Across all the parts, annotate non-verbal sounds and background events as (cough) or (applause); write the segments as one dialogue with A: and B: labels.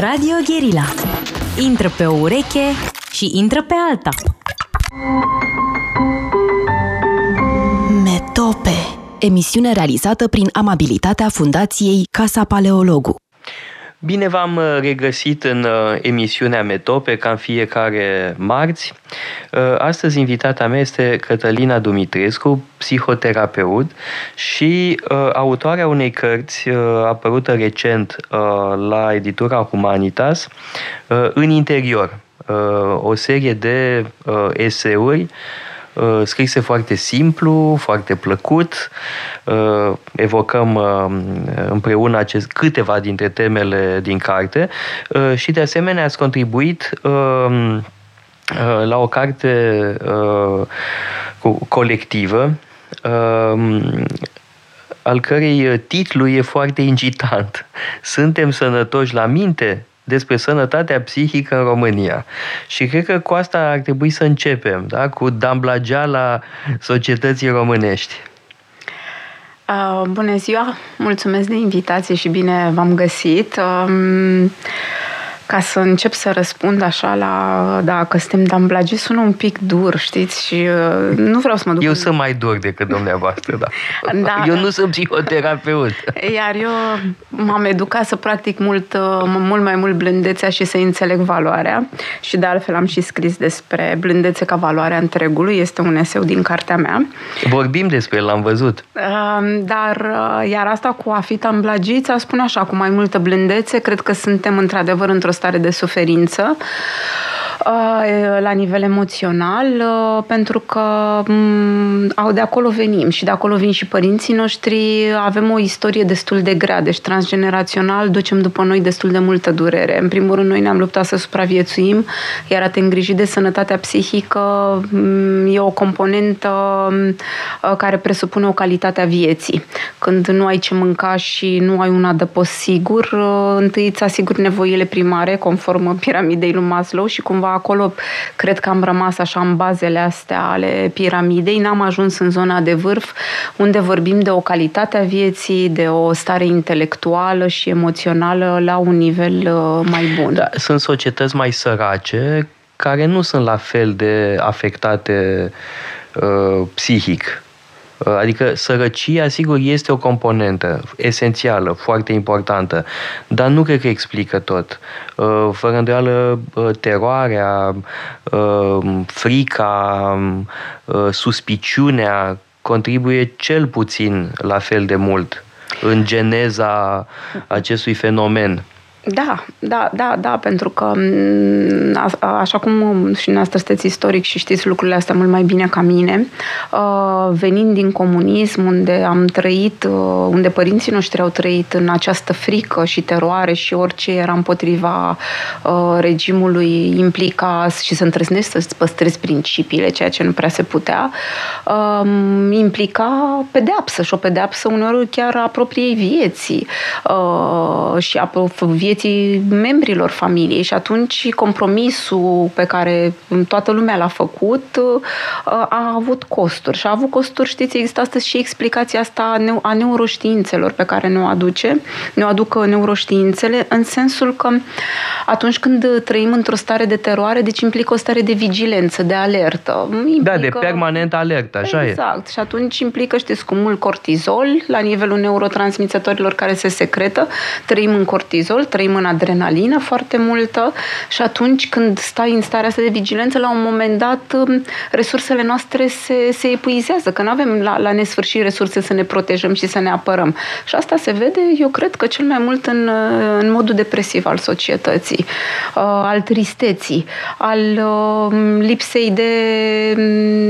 A: Radio Guerilla. Intră pe o ureche și intră pe alta. Metope. Emisiune realizată prin amabilitatea Fundației Casa Paleologu.
B: Bine v-am uh, regăsit în uh, emisiunea Metope, ca în fiecare marți. Uh, astăzi invitata mea este Cătălina Dumitrescu, psihoterapeut și autoarea unei cărți apărută recent la editura Humanitas, În interior, o serie de eseuri Uh, scrise foarte simplu, foarte plăcut. Uh, evocăm uh, împreună acest, câteva dintre temele din carte și de asemenea ați contribuit la o carte colectivă al cărei titlu e foarte incitant. Suntem sănătoși la minte? Despre sănătatea psihică în România. Și cred că cu asta ar trebui să începem, da? cu damblageala societății românești.
C: Uh, bună ziua! Mulțumesc de invitație și bine v-am găsit. Uh, ca să încep să răspund așa la dacă suntem damblagi, sună un pic dur, știți? Și uh, nu vreau să mă duc...
B: Eu în... sunt mai dur decât dumneavoastră, da. (laughs) da. Eu nu sunt psihoterapeut. (laughs)
C: Iar eu m-am educat să practic mult, uh, mult mai mult blândețea și să înțeleg valoarea. Și de altfel am și scris despre blândețe ca valoarea întregului. Este un eseu din cartea mea.
B: Vorbim despre el, l-am văzut.
C: Uh, dar uh, iar asta cu a fi tamblagița, spun așa, cu mai multă blândețe, cred că suntem într-adevăr într-o stare de suferință. uh, la nivel emoțional, uh, pentru că mm, de acolo venim și de acolo vin și părinții noștri. Avem o istorie destul de grea, deci transgenerațional ducem după noi destul de multă durere. În primul rând, noi ne-am luptat să supraviețuim, iar a te îngriji de sănătatea psihică mm, e o componentă mm, uh, care presupune o calitate a vieții. Când nu ai ce mânca și nu ai un adăpost sigur, întâi îți asiguri nevoile primare mare, conform piramidei lui Maslow și cumva acolo cred că am rămas așa în bazele astea ale piramidei, n-am ajuns în zona de vârf unde vorbim de o calitate a vieții, de o stare intelectuală și emoțională la un nivel uh, mai bun.
B: Da, sunt societăți mai sărace care nu sunt la fel de afectate uh, psihic Uh, adică sărăcia, sigur, este o componentă esențială, foarte importantă, dar nu cred că explică tot. Uh, fără îndoială, uh, teroarea, frica, suspiciunea contribuie cel puțin la fel de mult în geneza acestui fenomen.
C: Da, da, da, da, pentru că mm, a, așa cum și noastră sunteți istoric și știți lucrurile astea mult mai bine ca mine, uh, venind din comunism, unde am trăit, uh, unde părinții noștri au trăit în această frică și teroare și orice era împotriva uh, regimului implica și să întrăznești să-ți păstrezi principiile, ceea ce nu prea se putea, um, implica pedeapsă și o pedeapsă uneori chiar a propriei vieții. Și a vieții vieții membrilor familiei și atunci compromisul pe care toată lumea l-a făcut uh, a avut costuri și a avut costuri, știți, există astăzi și explicația asta a neuroștiințelor pe care ne-o aduce, ne-o aduc neuroștiințele în sensul că atunci când trăim într-o stare de teroare, deci implică o stare de vigilență, de alertă. Implică...
B: Da, de permanent alertă, așa
C: exact. e. Exact. Și atunci implică, știți, cu mult cortizol la nivelul neurotransmițătorilor care se secretă. Trăim în cortizol, trăim trăim în adrenalină foarte multă și atunci când stai în starea asta de vigilență, la un moment dat um, resursele noastre se, se epuizează, că nu avem la, la nesfârșit resurse să ne protejăm și să ne apărăm. Și asta se vede, eu cred că cel mai mult în, în modul depresiv al societății, uh, al tristeții, al um, lipsei de,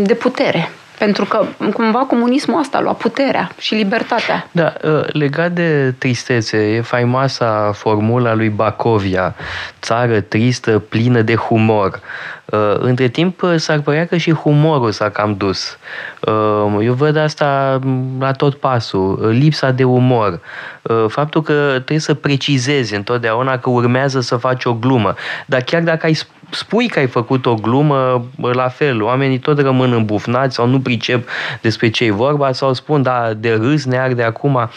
C: de putere. Pentru că cumva comunismul asta a luat puterea și libertatea.
B: Da, ă, legat de tristețe, e faimoasa formula lui Bacovia, țară tristă, plină de humor. Ă, între timp s-ar părea că și humorul s-a cam dus. Ă, eu văd asta la tot pasul, lipsa de umor. Faptul că trebuie să precizezi întotdeauna că urmează să faci o glumă. Dar chiar dacă ai spui că ai făcut o glumă, la fel, oamenii tot rămân îmbufnați sau nu pricep despre ce e vorba sau spun, da, de râs ne arde acum.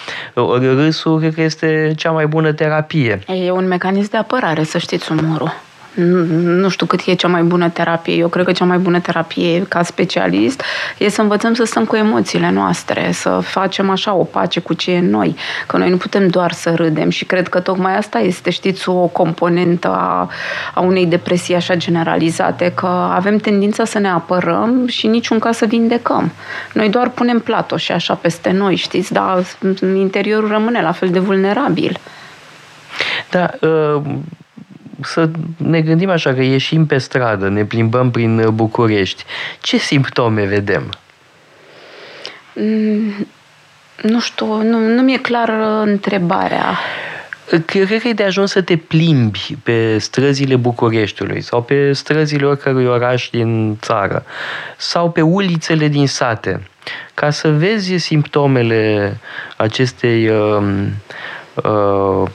B: Râsul cred că este cea mai bună terapie.
C: E un mecanism de apărare, să știți umorul nu știu cât e cea mai bună terapie. Eu cred că cea mai bună terapie ca specialist e să învățăm să stăm cu emoțiile noastre, să facem așa o pace cu ce e în noi. Că noi nu putem doar să râdem și cred că tocmai asta este, știți, o componentă a, a unei depresii așa generalizate, că avem tendința să ne apărăm și niciun caz să vindecăm. Noi doar punem și așa peste noi, știți, dar interiorul rămâne la fel de vulnerabil.
B: Da, uh să ne gândim așa că ieșim pe stradă, ne plimbăm prin București. Ce simptome vedem?
C: Mm, nu știu, nu, nu mi-e clar întrebarea.
B: Cred că e de ajuns să te plimbi pe străzile Bucureștiului sau pe străzile oricărui oraș din țară sau pe ulițele din sate ca să vezi simptomele acestei uh, uh,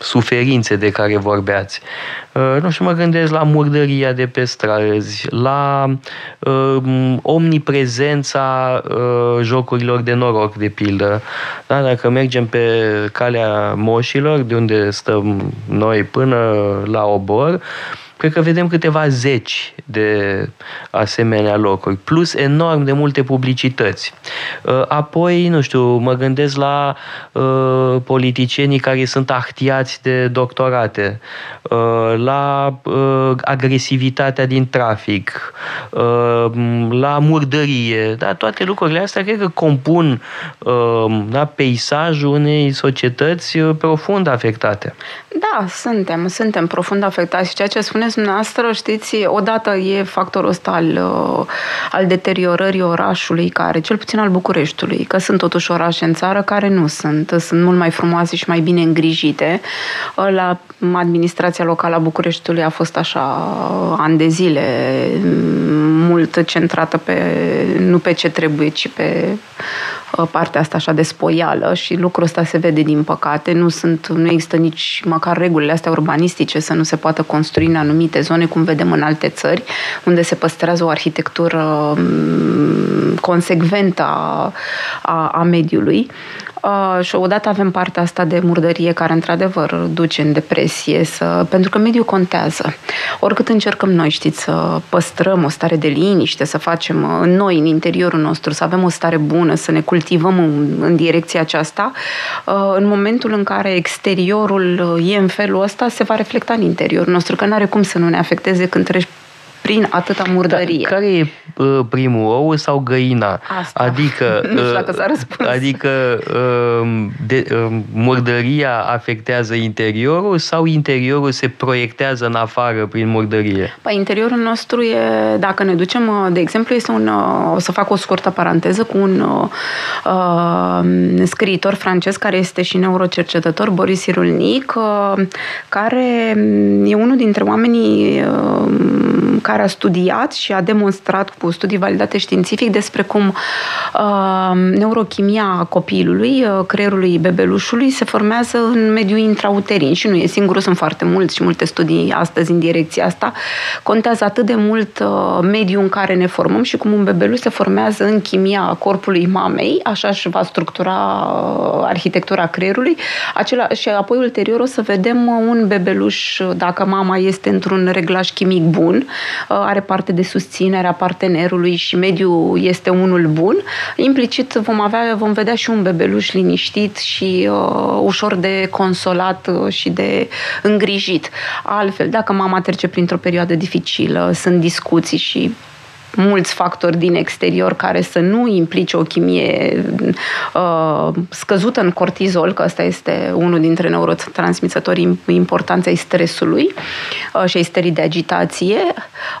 B: suferințe de care vorbeați. Uh, nu știu, mă gândesc la murdăria de pe străzi, la uh, omniprezența uh, jocurilor de noroc, de pildă. Da, dacă mergem pe calea moșilor, de unde stăm noi până la obor, uh, cred că vedem câteva zeci de asemenea locuri, plus enorm de multe publicități. Uh, apoi, nu știu, mă gândesc la uh, politicienii care sunt ahtiați de doctorate, uh, la uh, agresivitatea din trafic, uh, la murdărie, da, toate lucrurile astea cred că compun uh, da, peisajul unei societăți uh, profund afectate.
C: Da, suntem, suntem profund afectați și ceea ce spuneți dumneavoastră, știți, odată e factorul ăsta al, uh, al deteriorării orașului, care, cel puțin al Bucureștiului, că sunt totuși orașe în țară care nu sunt, sunt mult mai frumoase și mai bine îngrijite. La administrația locală a Bucureștiului a fost așa ani de zile mult centrată pe, nu pe ce trebuie, ci pe Uh, partea asta așa de spoială și lucrul ăsta se vede din păcate. Nu, sunt, nu există nici măcar regulile astea urbanistice să nu se poată construi în anumite zone, cum vedem în alte țări, unde se păstrează o arhitectură mm, consecventă a, a, a mediului. Uh, și odată avem partea asta de murdărie care într-adevăr duce în depresie, să, pentru că mediul contează. Oricât încercăm noi, știți, să păstrăm o stare de liniște, să facem uh, în noi, în interiorul nostru, să avem o stare bună, să ne cultivăm în, în direcția aceasta, uh, în momentul în care exteriorul uh, e în felul ăsta, se va reflecta în interiorul nostru, că nu are cum să nu ne afecteze când treci prin atâta murdărie.
B: Da, care e uh, primul, ou sau găina?
C: Asta.
B: Adică, (laughs)
C: nu știu dacă s-a răspuns.
B: Adică uh, de, uh, murdăria afectează interiorul sau interiorul se proiectează în afară prin murdărie?
C: Păi interiorul nostru e, dacă ne ducem, uh, de exemplu, este un, uh, o să fac o scurtă paranteză cu un uh, scriitor francez care este și neurocercetător, Boris Irulnic, uh, care e unul dintre oamenii uh, care a studiat și a demonstrat cu studii validate științific despre cum uh, neurochimia copilului, uh, creierului bebelușului, se formează în mediul intrauterin și nu e singurul, sunt foarte mulți și multe studii astăzi în direcția asta. Contează atât de mult uh, mediul în care ne formăm și cum un bebeluș se formează în chimia corpului mamei, așa și va structura uh, arhitectura creierului, acela, și apoi ulterior o să vedem uh, un bebeluș, dacă mama este într-un reglaj chimic bun, Uh, are parte de susținere a partenerului și mediul este unul bun, implicit vom, avea, vom vedea și un bebeluș liniștit și uh, ușor de consolat uh, și de îngrijit. Altfel, dacă mama trece printr-o perioadă dificilă, sunt discuții și mulți factori din exterior care să nu implice o chimie uh, scăzută în cortizol, că ăsta este unul dintre neurotransmisătorii importanței stresului uh, și ai stării de agitație.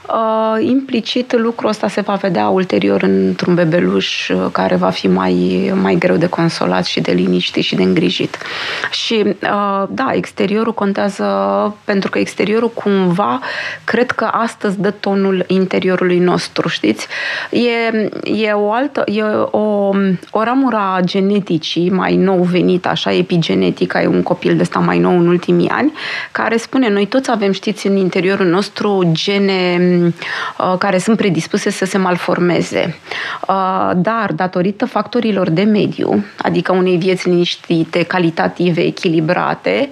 C: Uh, implicit lucrul ăsta se va vedea ulterior într-un bebeluș uh, care va fi mai, mai greu de consolat și de liniștit și de îngrijit. Și uh, da, exteriorul contează pentru că exteriorul cumva cred că astăzi dă tonul interiorului nostru doctor, știți? E, e o altă, e o, o ramură a geneticii mai nou venit, așa, epigenetica, e un copil de ăsta mai nou în ultimii ani, care spune, noi toți avem, știți, în interiorul nostru gene uh, care sunt predispuse să se malformeze. Uh, dar, datorită factorilor de mediu, adică unei vieți liniștite, calitative, echilibrate,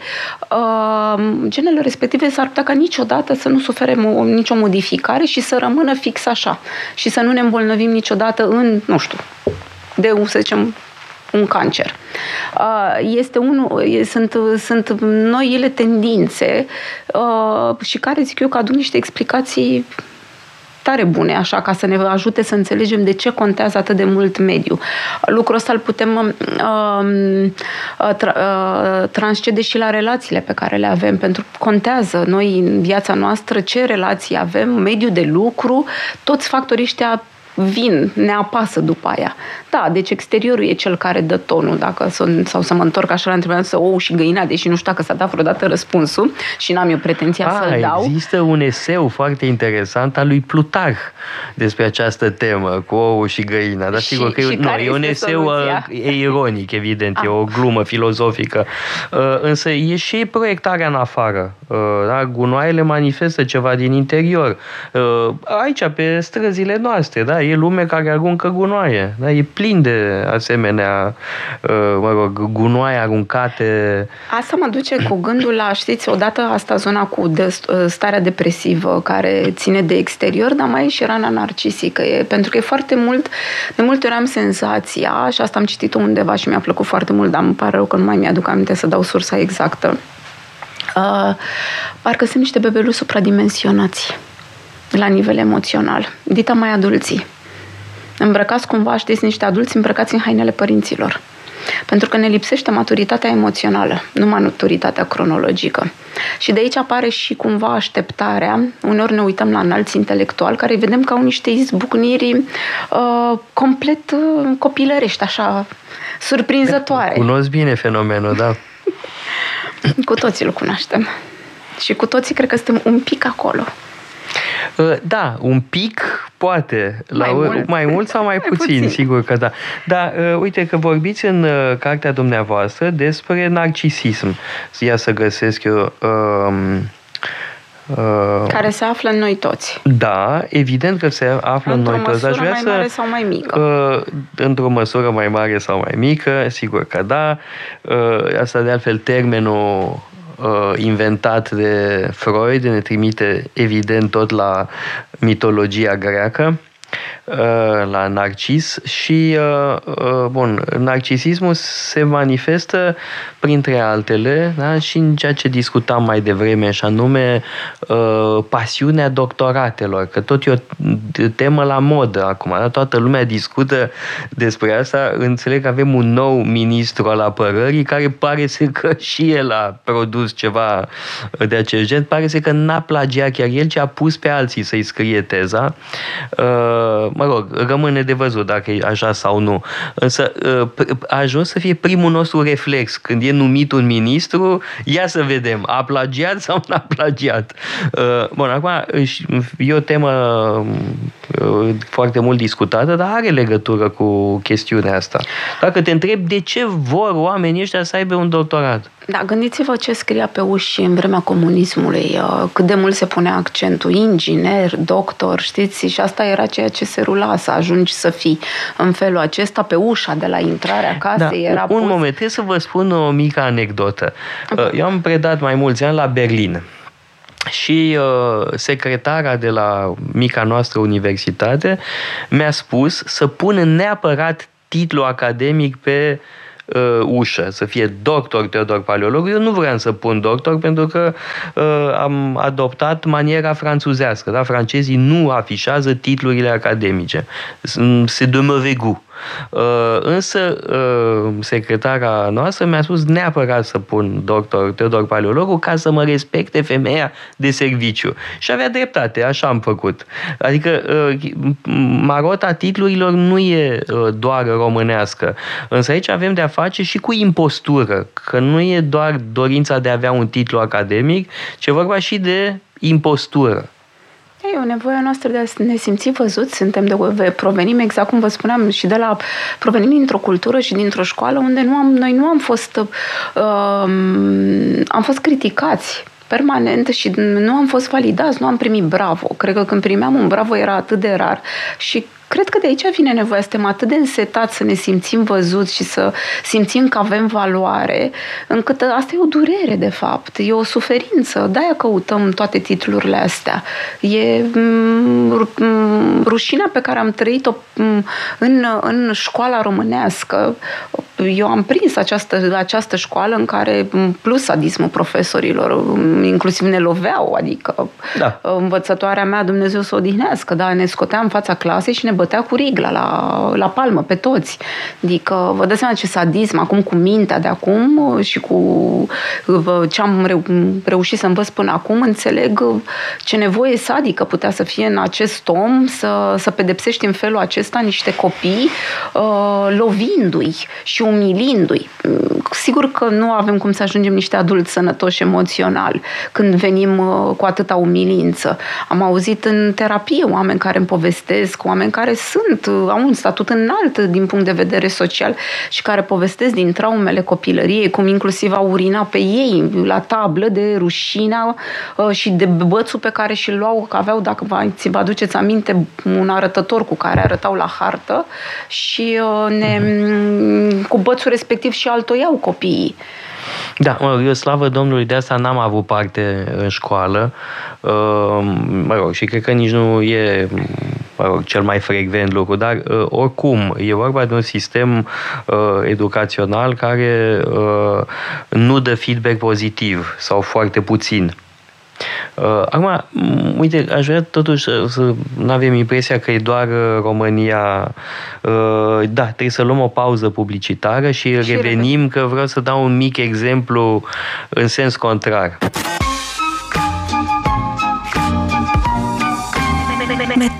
C: uh, genele respective s-ar putea ca niciodată să nu sufere nicio modificare și să rămână fix așa și să nu ne îmbolnăvim niciodată în, nu știu, de, să zicem, un cancer. Este unul, sunt, sunt noile tendințe și care zic eu că aduc niște explicații tare bune, așa, ca să ne ajute să înțelegem de ce contează atât de mult mediu. Lucrul ăsta îl putem uh, tra- uh, transcede și la relațiile pe care le avem, pentru că contează noi în viața noastră ce relații avem, mediu de lucru, toți factorii ăștia vin, ne apasă după aia. Da, deci exteriorul e cel care dă tonul, dacă sunt, sau să mă întorc așa la întrebarea să ou și găina, deși nu știu dacă s-a dat vreodată răspunsul și n-am eu pretenția
B: A,
C: să-l dau.
B: Există un eseu foarte interesant al lui Plutarh despre această temă cu ou și găina, dar
C: și,
B: sigur că
C: și
B: nu, e un eseu uh,
C: soluția?
B: e ironic, evident, e
C: Ah.
B: o glumă filozofică, uh, însă e și proiectarea în afară. Uh, Da? Gunoaiele manifestă ceva din interior. Uh, Aici, pe străzile noastre, da? e lume care aruncă gunoaie. Da? E plin de asemenea, uh, mă rog, gunoaie aruncate.
C: Asta mă duce cu gândul la, știți, odată asta zona cu de, starea depresivă care ține de exterior, dar mai e și rana narcisică. E, pentru că e foarte mult, de multe ori am senzația, și asta am citit undeva și mi-a plăcut foarte mult, dar îmi pare rău că nu mai mi-aduc aminte să dau sursa exactă. Uh, parcă sunt niște bebeluși supradimensionați la nivel emoțional. Dita mai adulții. Îmbrăcați cumva, știți, niște adulți îmbrăcați în hainele părinților. Pentru că ne lipsește maturitatea emoțională, nu maturitatea cronologică. Și de aici apare și cumva așteptarea. Uneori ne uităm la înalți intelectuali care îi vedem ca niște izbucniri uh, complet uh, copilărești, așa, surprinzătoare.
B: Cunosc bine fenomenul, da.
C: Cu toții îl cunoaștem. Și cu toții cred că suntem un pic acolo.
B: Uh, Da, un pic, poate. La,
C: Mai mult.
B: mai mult sau mai,
C: Mai
B: puțin,
C: puțin.
B: sigur că da. Dar uh, uite că vorbiți în uh, cartea dumneavoastră despre narcisism. Ia să găsesc eu... Um, uh,
C: Care se află în noi toți.
B: Da, evident că se află în
C: Într-o
B: noi toți. Aș
C: măsură
B: vrea
C: mai
B: să,
C: mare sau mai mică.
B: Uh, într-o măsură mai mare sau mai mică, sigur că da. Uh, asta de altfel termenul uh, inventat de Freud ne trimite evident tot la mitologia greacă. uh, la narcis și uh, uh, bun, narcisismul se manifestă printre altele da, și în ceea ce discutam mai devreme și anume uh, pasiunea doctoratelor, că tot e o temă la modă acum, da? toată lumea discută despre asta, înțeleg că avem un nou ministru al apărării care pare să că (laughs) și el a produs ceva de acest gen, pare să că n-a plagiat chiar el, ci a pus pe alții să-i scrie teza. Uh, mă rog, rămâne de văzut dacă e așa sau nu. Însă uh, a ajuns să fie primul nostru reflex. Când e numit un ministru, ia să vedem, a plagiat sau n-a plagiat. Uh, Bun, acum e o temă uh, foarte mult discutată, dar are legătură cu chestiunea asta. Dacă te întreb de ce vor oamenii ăștia să aibă un doctorat?
C: Da, gândiți-vă ce scria pe uși în vremea comunismului, uh, cât de mult se punea accentul, inginer, doctor, știți, și asta era ceea ce se rula, să ajungi să fii în felul acesta pe ușa de la intrarea casei.
B: Da,
C: era
B: un
C: pus...
B: moment, trebuie să vă spun o mică anecdotă. Uh, Eu am predat mai mulți ani la Berlin. Și uh, secretara de la mica noastră universitate mi-a spus să pun neapărat titlu academic pe uh, ușă, să fie doctor Teodor Paleolog. Eu nu vreau să pun doctor pentru că uh, am adoptat maniera franțuzească. Da? Francezii nu afișează titlurile academice. C'est de mauvais goût. Uh, însă uh, secretara noastră mi-a spus neapărat să pun doctor Teodor Paleologu ca să mă respecte femeia de serviciu. Și avea dreptate, așa am făcut. Adică uh, marota titlurilor nu e uh, doar românească, însă aici avem de-a face și cu impostură, că nu e doar dorința de a avea un titlu academic, ci e vorba și de impostură.
C: e o nevoie noastră de a ne simți văzuți. Suntem de, provenim, exact cum vă spuneam, și de la, provenim dintr-o cultură și dintr-o școală unde nu am, noi nu am fost, uh, am fost criticați permanent și nu am fost validați, nu am primit bravo. Cred că când primeam un bravo era atât de rar și cred că de aici vine nevoia. Suntem atât de însetați să ne simțim văzuți și să simțim că avem valoare, încât asta e o durere, de fapt. E o suferință. De-aia căutăm toate titlurile astea. E mm, mm, rușinea pe care am trăit-o mm, în, în școala românească. Eu am prins această, această școală în care, plus sadismul profesorilor, inclusiv ne loveau, adică da. învățătoarea mea, Dumnezeu să o odihnească, dar ne scotea în fața clasei și ne bătea cu rigla la, la palmă pe toți. Adică vă dați seama ce sadism acum cu mintea de acum și cu ce am reu- reușit să învăț până acum, înțeleg ce nevoie sadică putea să fie în acest om să, să pedepsești în felul acesta niște copii uh, lovindu-i și umilindu-i. Sigur că nu avem cum să ajungem niște adulți sănătoși emoțional când venim uh, cu atâta umilință. Am auzit în terapie oameni care îmi povestesc, oameni care sunt, au un statut înalt din punct de vedere social și care povestesc din traumele copilăriei, cum inclusiv au urina pe ei la tablă de rușina uh, și de bățul pe care și-l luau, că aveau, dacă vă, vă aduceți aminte, un arătător cu care arătau la hartă și uh, ne, mhm. cu bățul respectiv și altoiau copiii.
B: Da, mă rog, eu slavă Domnului, de asta n-am avut parte în școală, uh, mă rog, și cred că nici nu e mă rog, cel mai frecvent lucru, dar uh, oricum e vorba de un sistem uh, educațional care nu dă feedback pozitiv sau foarte puțin. Uh, acum, uite, aș vrea totuși să, să nu avem impresia că e doar uh, România. Uh, da, trebuie să luăm o pauză publicitară și, și revenim, repet. că vreau să dau un mic exemplu în sens contrar.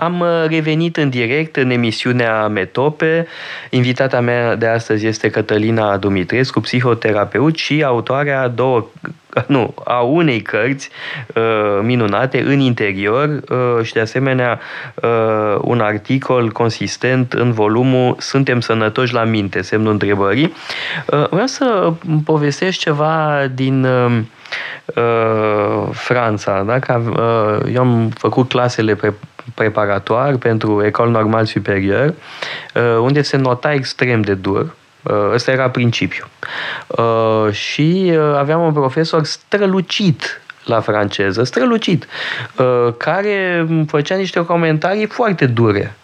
B: Am uh, revenit în direct în emisiunea Metope. Invitata mea de astăzi este Cătălina Dumitrescu, psihoterapeut și autoarea două (laughs) nu, a unei cărți uh, minunate în interior uh, și de asemenea uh, un articol consistent în volumul Suntem sănătoși la minte, semnul întrebării. Uh, vreau să povestesc ceva din uh, uh, Franța. Da? Că, uh, eu am făcut clasele pre- preparator pentru Ecole Normal Superior, uh, unde se nota extrem de dur. Uh, ăsta era principiu. Uh, și aveam un profesor strălucit la franceză, strălucit, care făcea niște comentarii foarte dure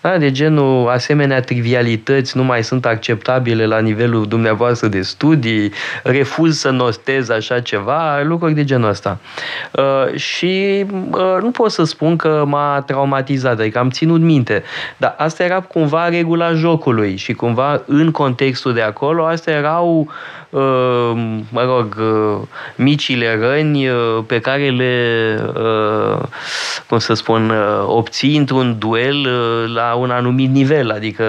B: da? De genul, asemenea trivialități nu mai sunt acceptabile la nivelul dumneavoastră de studii, refuz să notez așa ceva, lucruri de genul ăsta. Uh, și uh, nu pot să spun că m-a traumatizat, adică am ținut minte, dar asta era cumva regula jocului și cumva în contextul de acolo, astea erau uh, mă rog, uh, micile răni uh, pe care le, cum să spun, obții într-un duel la un anumit nivel, adică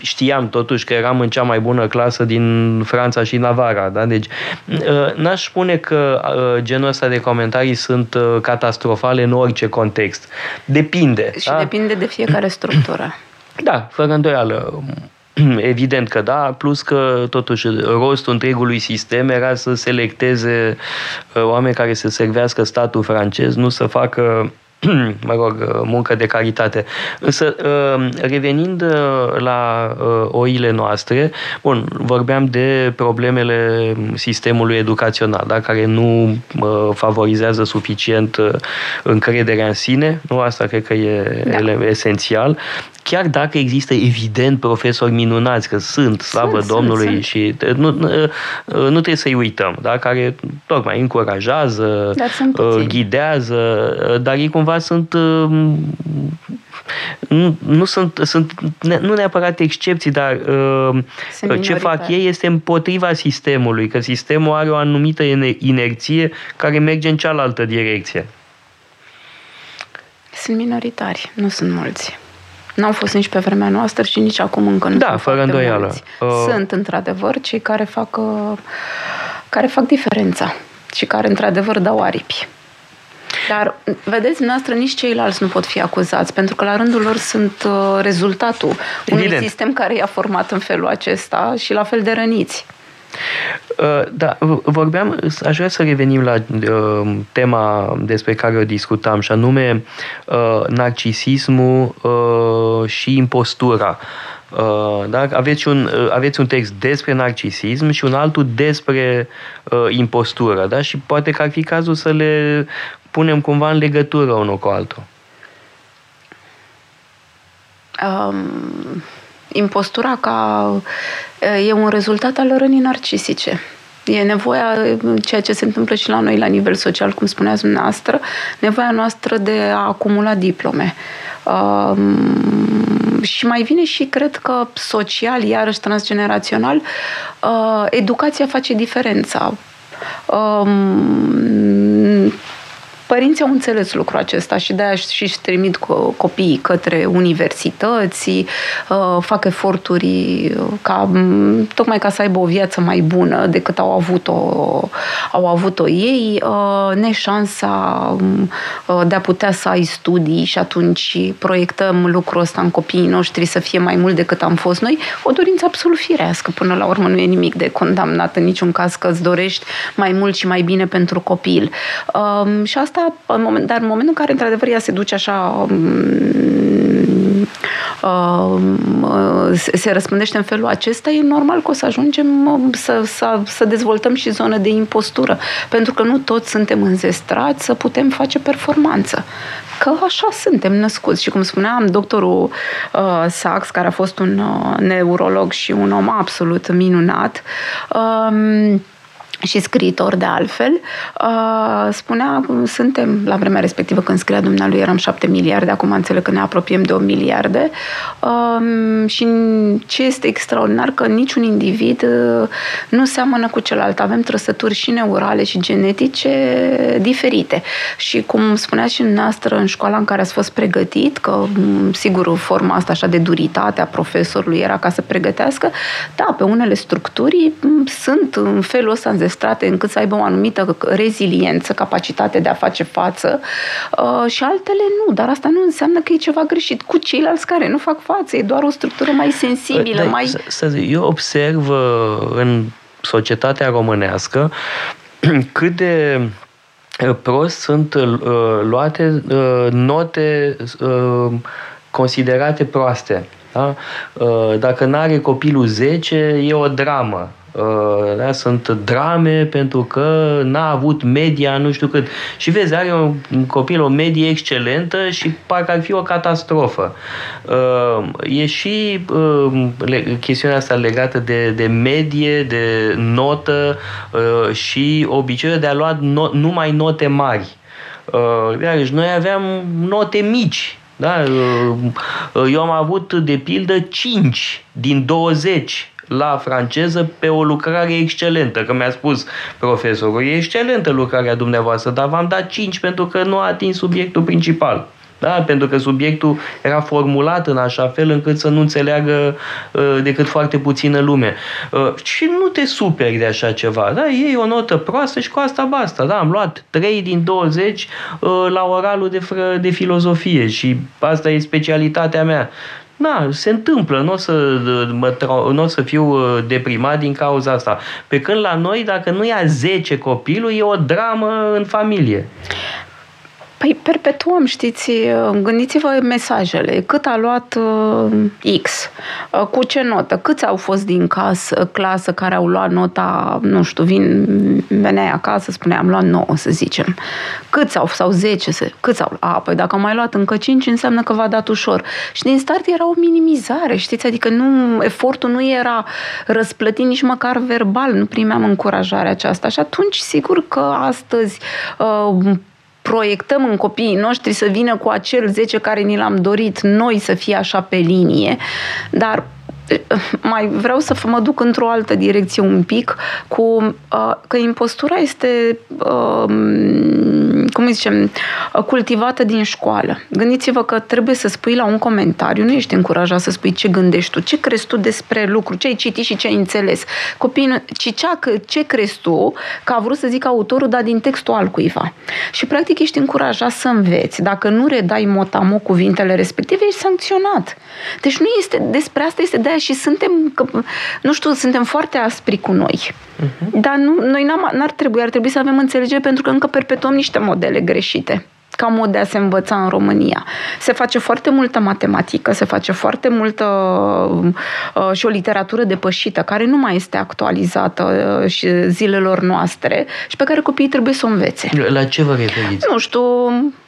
B: știam totuși că eram în cea mai bună clasă din Franța și Navara, da? Deci uh, n-aș spune că uh, genul ăsta de comentarii sunt uh, catastrofale în orice context. Depinde.
C: Și da? depinde de fiecare structură. (clears throat)
B: Da, fără îndoială. (clears throat) Evident că da, plus că totuși rostul întregului sistem era să selecteze oameni care să servească statul francez, nu să facă (clears throat) mă rog, muncă de caritate. Însă, uh, revenind uh, la uh, oile noastre, bun, vorbeam de problemele sistemului educațional, da, care nu favorizează suficient încrederea în sine, nu asta cred că e da. esențial, chiar dacă există evident profesori minunați, că sunt, slavă sunt, Domnului, sunt, și nu, nu trebuie să-i uităm, da? care tocmai încurajează, ghidează, dar ei cumva sunt nu, nu sunt, sunt nu neapărat excepții, dar uh, ce fac ei este împotriva sistemului, că sistemul are o anumită inerție care merge în cealaltă direcție.
C: Sunt minoritari, nu sunt mulți. Nu au fost nici pe vremea noastră și nici acum încă nu
B: Da,
C: sunt
B: fără
C: foarte
B: îndoială.
C: mulți.
B: Uh,
C: Sunt, într-adevăr, cei care fac, uh, care fac diferența și care, într-adevăr, dau aripi. Dar, vedeți, noastră nici ceilalți nu pot fi acuzați, pentru că la rândul lor sunt uh, rezultatul unui
B: Evident.
C: sistem care i-a format în felul acesta și la fel de răniți.
B: Uh, Da, v- vorbeam, aș vrea să revenim la uh, tema despre care o discutam, și anume uh, narcisismul uh, și impostura. Uh, da? aveți, un, uh, aveți un text despre narcisism și un altul despre uh, impostură, da? și poate că ar fi cazul să le punem cumva în legătură unul cu altul.
C: um, impostura ca e un rezultat al rănii narcisice. E nevoia, ceea ce se întâmplă și la noi la nivel social, cum spuneați dumneavoastră, nevoia noastră de a acumula diplome. Um, și mai vine și cred că social, iarăși transgenerațional, uh, educația face diferența. Um, Părinții au înțeles lucrul acesta și de-aia și își trimit co- copiii către universități, uh, fac eforturi uh, ca, m, tocmai ca să aibă o viață mai bună decât au avut-o, au avut-o ei, uh, neșansa um, uh, de a putea să ai studii și atunci proiectăm lucrul ăsta în copiii noștri să fie mai mult decât am fost noi, o dorință absolut firească. Până la urmă nu e nimic de condamnat în niciun caz că îți dorești mai mult și mai bine pentru copil. Um, și asta, în moment, dar în momentul în care, într-adevăr, ea se duce așa um, um, se- se răspândește în felul acesta, e normal că o să ajungem um, să, să, să dezvoltăm și zonă de impostură. Pentru că nu toți suntem înzestrați să putem face performanță. Că așa suntem născuți. Și cum spuneam, doctorul uh, Sachs, care a fost un uh, neurolog și un om absolut minunat, um, și scriitor de altfel, uh, spunea, suntem, la vremea respectivă când scria dumnealui, eram șapte miliarde, acum înțeleg că ne apropiem de o miliarde um, și ce este extraordinar că niciun individ uh, nu seamănă cu celălalt. Avem trăsături și neurale și genetice diferite. Și cum spuneați și dumneavoastră în școala în care ați fost pregătit, că m, sigur forma asta așa de duritate a profesorului era ca să pregătească, da, pe unele structuri m, sunt în felul ăsta înzestrate încât să aibă o anumită reziliență, capacitate de a face față uh, și altele nu, dar asta nu înseamnă că e ceva greșit cu ceilalți care nu fac față, e doar o structură mai sensibilă,
B: Da,
C: mai...
B: să- să zic, eu observ uh, în societatea românească (clears throat) cât de uh, prost sunt uh, luate uh, note uh, considerate proaste. Da? Uh, Dacă nu are copilul 10, e o dramă. Uh, Da? Sunt drame pentru că n-a avut media nu știu cât. Și vezi, are un un copil o medie excelentă și parcă ar fi o catastrofă. Uh, E și uh, le- chestiunea asta legată de, de medie, de notă uh, și obiceiul de a lua no- numai note mari. Uh, Iarăși, noi aveam note mici. Da? Uh, Eu am avut, de pildă, 5 din 20 la franceză pe o lucrare excelentă, că mi-a spus profesorul, e excelentă lucrarea dumneavoastră, dar v-am dat 5 pentru că nu a atins subiectul principal. Da? Pentru că subiectul era formulat în așa fel încât să nu înțeleagă uh, decât foarte puțină lume. Uh, și nu te superi de așa ceva. Da? Iei o notă proastă și cu asta basta. Da? Am luat 3 din 20 uh, la oralul de, fră, de filozofie și asta e specialitatea mea. Da, se întâmplă, nu o să, mă, trau- n-o să fiu uh, deprimat din cauza asta. Pe când la noi, dacă nu ia 10 copilul, e o dramă în familie.
C: Păi perpetuăm, știți, gândiți-vă mesajele, cât a luat uh, X, uh, cu ce notă, câți au fost din casă, clasă care au luat nota, nu știu, vin, veneai acasă, spuneai, am luat 9, să zicem. Câți au, sau 10, să, câți au, a, păi dacă au mai luat încă 5, înseamnă că v-a dat ușor. Și din start era o minimizare, știți, adică nu, efortul nu era răsplătit nici măcar verbal, nu primeam încurajarea aceasta. Și atunci, sigur că astăzi uh, proiectăm în copiii noștri să vină cu acel 10 care ni l-am dorit noi să fie așa pe linie, dar eh, mai vreau să mă duc într-o altă direcție un pic cu uh, că impostura este uh, cum zicem, cultivată din școală. Gândiți-vă că trebuie să spui la un comentariu, nu ești încurajat să spui ce gândești tu, ce crezi tu despre lucru, ce ai citit și ce ai înțeles. Copiii, ci cea, ce crezi tu că a vrut să zic autorul, dar din textul al cuiva. Și practic ești încurajat să înveți. Dacă nu redai motamo cuvintele respective, ești sancționat. Deci nu este, despre asta este de aia și suntem, că, nu știu, suntem foarte aspri cu noi. Uh-huh. Dar nu, noi n-am, n-ar trebui, ar trebui să avem înțelegere pentru că încă perpetuăm niște modele greșite ca mod de a se învăța în România. Se face foarte multă matematică, se face foarte multă uh, și o literatură depășită, care nu mai este actualizată uh, și zilelor noastre și pe care copiii trebuie să o învețe.
B: La ce vă referiți?
C: Nu știu,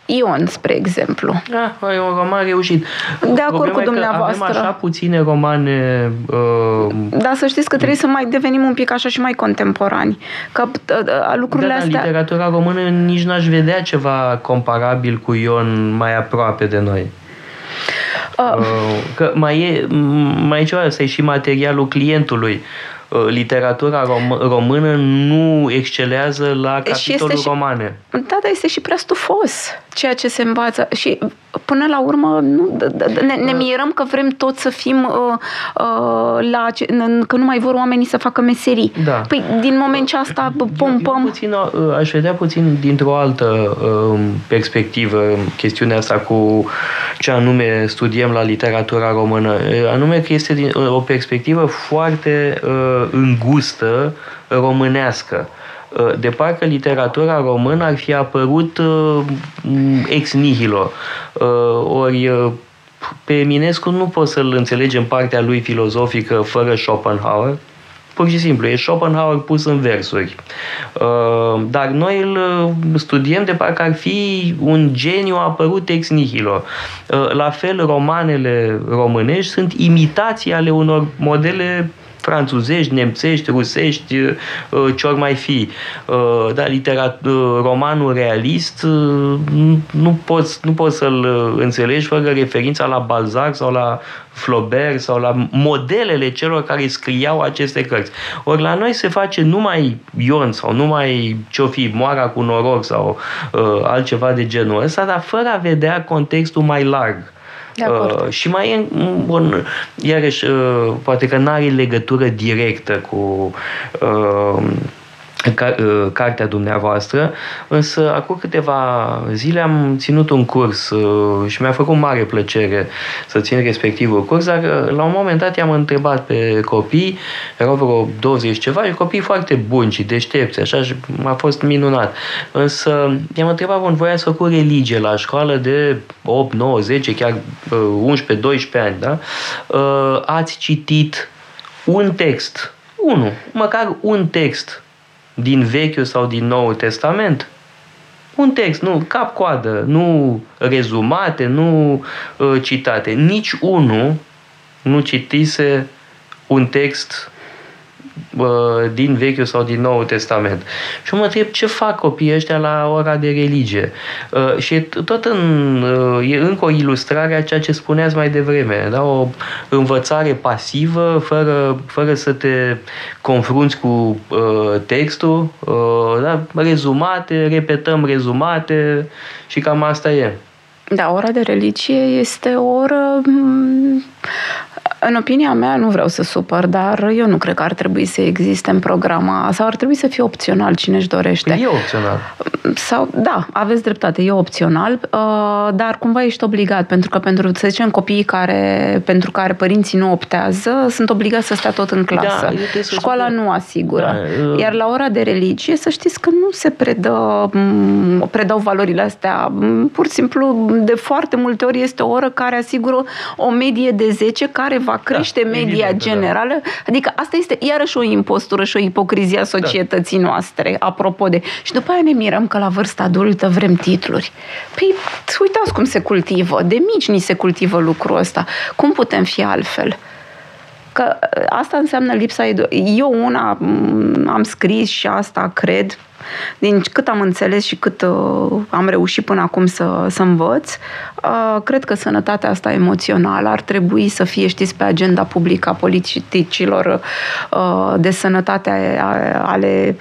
C: Ion, spre exemplu.
B: Da, e un roman reușit.
C: De acord Problema cu dumneavoastră.
B: Avem așa puține romane... Uh...
C: Da, să știți că trebuie să mai devenim un pic așa și mai contemporani. Că uh, uh lucrurile
B: da,
C: astea...
B: literatura română nici n-aș vedea ceva comparabil cu Ion mai aproape de noi. Uh. Uh, că mai e, mai e ceva, ăsta e și materialul clientului. Uh, literatura rom- română nu excelează la capitolul
C: și,
B: romane.
C: Da, dar este și prea stufos ceea ce se învață. Și până la urmă nu, ne, ne mirăm că vrem tot să fim uh, uh, la că nu mai vor oamenii să facă meserii.
B: Da.
C: Păi din moment ce asta pompăm...
B: Eu, eu puțin, uh, aș vedea puțin dintr-o altă uh, perspectivă chestiunea asta cu ce anume studiem la literatura română. Uh, anume că este din, uh, o perspectivă foarte uh, îngustă românească. Uh, de parcă literatura română ar fi apărut uh, ex nihilo. Uh, ori pe Eminescu nu poți să-l înțelegem partea lui filozofică fără Schopenhauer, pur și simplu, e Schopenhauer pus în versuri. Dar noi îl studiem de parcă ar fi un geniu apărut ex nihilo. La fel, romanele românești sunt imitații ale unor modele franțuzești, nemțești, rusești, uh, ce ori mai fi. Uh, da, literat, uh, romanul realist nu poți, nu poți să-l înțelegi fără referința la Balzac sau la Flaubert sau la modelele celor care scriau aceste cărți. Ori la noi se face numai Ion sau numai ce-o fi, Moara cu noroc sau uh, altceva de genul ăsta, dar fără a vedea contextul mai larg Uh, și mai e, bun, iarăși, uh, poate că n-are legătură directă cu uh, Uh, cartea dumneavoastră, însă acum câteva zile am ținut un curs uh, și mi-a făcut mare plăcere să țin respectivul curs, dar uh, la un moment dat i-am întrebat pe copii, erau vreo 20 ceva, și copii foarte buni și deștepți, așa, și a fost minunat. Însă i-am întrebat, bun, voi ați făcut religie la școală de 8, 9, 10, chiar 11, 12 ani, da? Ați citit un text, unul, măcar un text din Vechiul sau din Noul Testament? Un text, nu cap-coadă, nu rezumate, nu uh, citate. Nici unul nu citise un text din Vechiul sau din Noul Testament. Și mă întreb ce fac copiii ăștia la ora de religie. Uh, și tot în, uh, e încă o ilustrare a ceea ce spuneați mai devreme. Da? O învățare pasivă, fără, fără să te confrunți cu uh, textul. Da? Rezumate, repetăm rezumate și cam asta e.
C: Da, ora de religie este o oră în opinia mea, nu vreau să supăr, dar eu nu cred că ar trebui să existe în programa sau ar trebui să fie opțional cine își dorește.
B: E opțional.
C: Sau, da, aveți dreptate, e opțional, uh, dar cumva ești obligat, pentru că pentru, să zicem, copiii care, pentru care părinții nu optează, sunt obligați să stea tot în clasă. Da, Școala nu asigură. Da, uh... Iar la ora de religie, să știți că nu se predă, predau valorile astea. Pur și simplu, de foarte multe ori este o oră care asigură o medie de 10 care va crește da, media evident, da. generală. Da. Adică asta este iarăși o impostură și o ipocrizie a da. societății da. noastre, apropo de... Și după aia ne mirăm că la vârsta adultă vrem titluri. Păi uitați cum se cultivă. De mici ni se cultivă lucrul ăsta. Cum putem fi altfel? Că asta înseamnă lipsa... Eu una am scris și asta cred din cât am înțeles și cât uh, am reușit până acum să, să învăț, uh, cred că sănătatea asta emoțională ar trebui să fie, știți, pe agenda publică a politicilor uh, de sănătate ale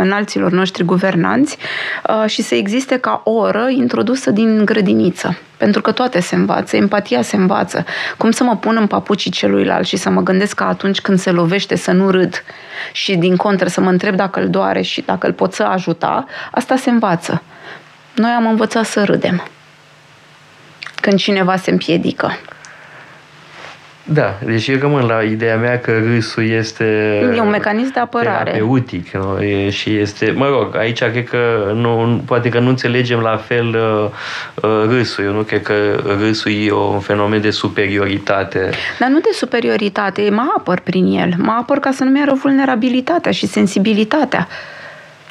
C: înalților noștri guvernanți uh, și să existe ca oră introdusă din grădiniță. Pentru că toate se învață, empatia se învață. Cum să mă pun în papucii celuilalt și să mă gândesc că atunci când se lovește să nu râd și din contră să mă întreb dacă îl doare și dacă îl pot să ajuta, asta se învață. Noi am învățat să râdem când cineva se împiedică.
B: Da, deci eu rămân la ideea mea că râsul este...
C: E un mecanism de apărare.
B: Terapeutic nu? E, și este... Mă rog, aici cred că nu, poate că nu înțelegem la fel uh, uh, râsul. Eu nu cred că râsul e un fenomen de superioritate.
C: Dar nu de superioritate, mă apăr prin el. Mă apăr ca să nu mi-ară vulnerabilitatea și sensibilitatea.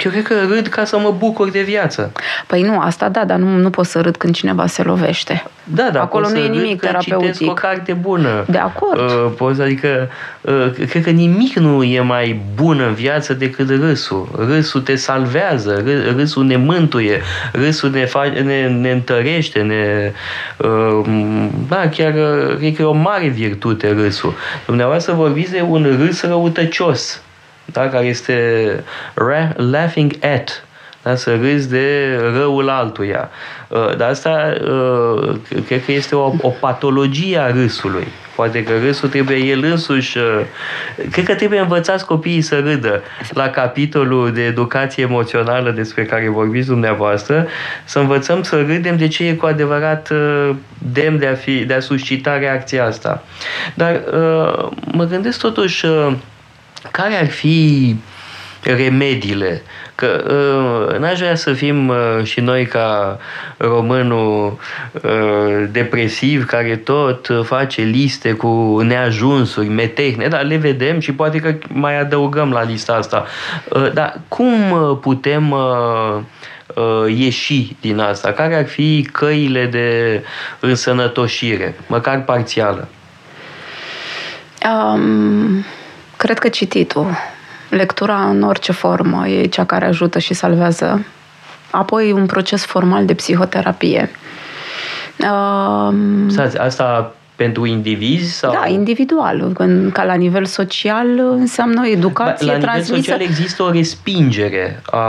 B: Eu cred că râd ca să mă bucur de viață.
C: Păi nu, asta da, dar nu, nu pot să râd când cineva se lovește.
B: Da, da,
C: Acolo nu e nimic
B: când
C: terapeutic.
B: o carte bună.
C: De acord.
B: Uh, poți, adică, uh, cred că nimic nu e mai bun în viață decât râsul. Râsul te salvează, râ, râsul ne mântuie, râsul ne, fa- ne, ne întărește, ne... Uh, da, chiar uh, cred că e o mare virtute râsul. Dumneavoastră vorbiți de un râs răutăcios da? care este laughing at, da? să râzi de răul altuia. Uh, dar asta uh, cred că este o, o patologie a râsului. Poate că râsul trebuie el însuși... Uh, cred că trebuie învățați copiii să râdă. La capitolul de educație emoțională despre care vorbiți dumneavoastră, să învățăm să râdem de ce e cu adevărat demn de a, fi, de a suscita reacția asta. Dar mă gândesc totuși care ar fi remediile? Că uh, n-aș vrea să fim uh, și noi ca românul uh, depresiv care tot face liste cu neajunsuri, metehne, dar le vedem și poate că mai adăugăm la lista asta. Uh, dar cum putem uh, uh, ieși din asta? Care ar fi căile de însănătoșire, măcar parțială?
C: Um Cred că cititul, lectura în orice formă e cea care ajută și salvează. Apoi un proces formal de psihoterapie.
B: Uh, asta pentru indivizi? Sau?
C: Da, individual. Ca la nivel social înseamnă educație,
B: La nivel social există o respingere a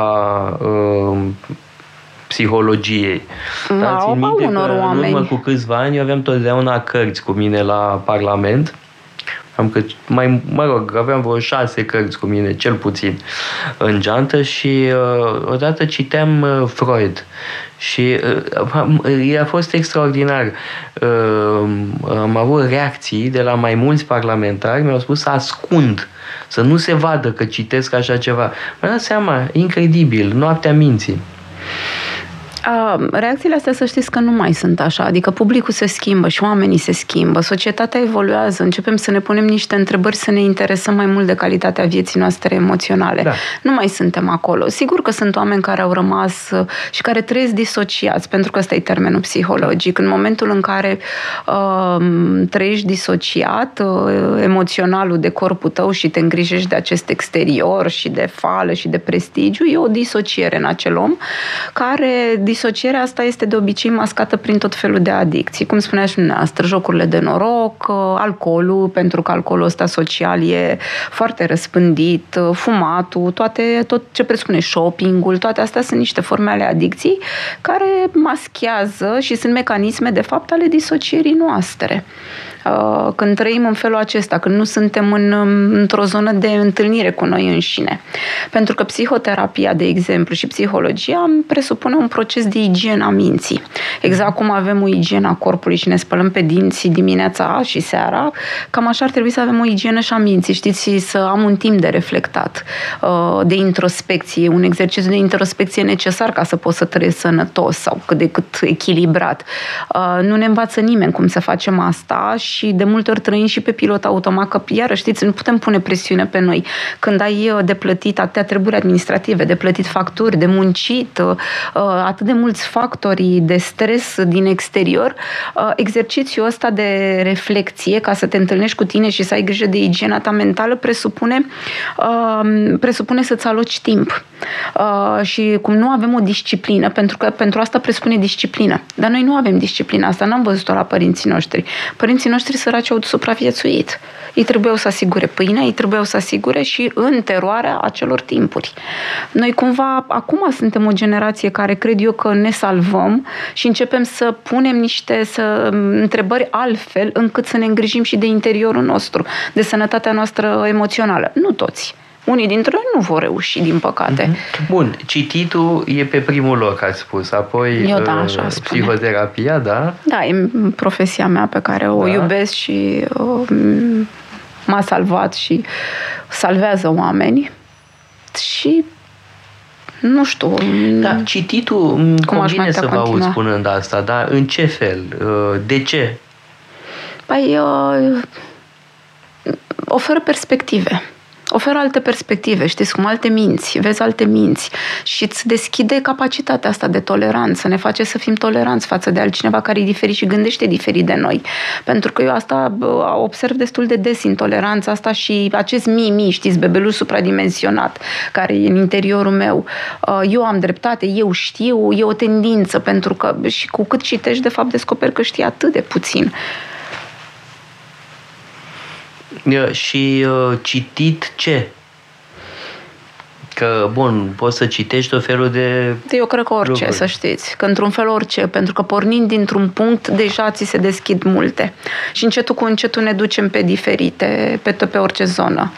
B: uh, psihologiei.
C: Da, țin minte unor că oameni.
B: în urmă cu câțiva ani eu aveam totdeauna cărți cu mine la Parlament am că mai, mă rog, aveam vreo șase cărți cu mine, cel puțin, în geantă și uh, odată citeam uh, Freud și uh, a fost extraordinar. Uh, am avut reacții de la mai mulți parlamentari, mi-au spus să ascund, să nu se vadă că citesc așa ceva. Mi-am dat seama, incredibil, noaptea minții.
C: Reacțiile astea să știți că nu mai sunt așa, adică publicul se schimbă și oamenii se schimbă, societatea evoluează, începem să ne punem niște întrebări, să ne interesăm mai mult de calitatea vieții noastre emoționale. Da. Nu mai suntem acolo. Sigur că sunt oameni care au rămas uh, și care trăiesc disociați, pentru că ăsta e termenul psihologic. În momentul în care uh, trăiești disociat, uh, emoționalul de corpul tău și te îngrijești de acest exterior și de fală și de prestigiu, e o disociere în acel om care disocierea asta este de obicei mascată prin tot felul de adicții. Cum spunea și dumneavoastră, jocurile de noroc, uh, alcoolul, pentru că alcoolul ăsta social e foarte răspândit, uh, fumatul, toate, tot ce presupune shoppingul, toate astea sunt niște forme ale adicției care maschează și sunt mecanisme, de fapt, ale disocierii noastre. Uh, când trăim în felul acesta, când nu suntem în, um, într-o zonă de întâlnire cu noi înșine. Pentru că psihoterapia, de exemplu, și psihologia presupune un proces de igienă a minții. Exact cum avem o igienă a corpului și ne spălăm pe dinți dimineața și seara, cam așa ar trebui să avem o igienă și a minții, știți, să am un timp de reflectat, uh, de introspecție, un exercițiu de introspecție necesar ca să poți să trăiești sănătos sau cât de cât echilibrat. Uh, nu ne învață nimeni cum să facem asta și de multe ori trăim și pe pilot automat, că iară știți, nu putem pune presiune pe noi. Când ai uh, de plătit atâtea treburi administrative, de plătit facturi, de muncit, uh, uh, atât de mulți factori de stres din exterior, exercițiul ăsta de reflexie, ca să te întâlnești cu tine și să ai grijă de igiena ta mentală, presupune, presupune să-ți aloci timp uh, și cum nu avem o disciplină, pentru că pentru asta presupune disciplină. Dar noi nu avem disciplină asta, n-am văzut-o la părinții noștri. Părinții noștri săraci au supraviețuit. Ei trebuiau să asigure pâinea, ei trebuiau să asigure și în teroarea acelor timpuri. Noi cumva acum suntem o generație care cred eu că ne salvăm și începem să punem niște să, întrebări altfel încât să ne îngrijim și de interiorul nostru, de sănătatea noastră emoțională. Nu toți. Unii dintre noi nu vor reuși, din păcate.
B: Mhm. Bun, cititul e pe primul loc, ați spus, apoi
C: Eu, da, așa uh,
B: psihoterapia, da?
C: Da, e profesia mea pe care o da. iubesc și uh, m-a salvat și salvează oameni. Și nu știu.
B: Da, cititul, cum convine să vă aud spunând asta, dar în ce fel? Uh, de ce?
C: Păi, uh, oferă perspective oferă alte perspective, știți cum, alte minți, vezi alte minți și îți deschide capacitatea asta de toleranță, ne face să fim toleranți față de altcineva care e diferit și gândește diferit de noi. Pentru că eu asta observ destul de des, intoleranța asta și acest mi-mi, știți, bebelul supradimensionat care e în interiorul meu. Uh, eu am dreptate, eu știu, e o tendință, pentru că și cu cât citești, de fapt, descoperi că știi atât de puțin
B: și uh, citit ce? Că, bun, poți să citești tot felul de
C: Eu cred că orice, lucruri. să știți. Că într-un fel orice, pentru că pornind dintr-un punct, deja ți se deschid multe. Și încetul cu încetul ne ducem pe diferite, pe, pe orice zonă.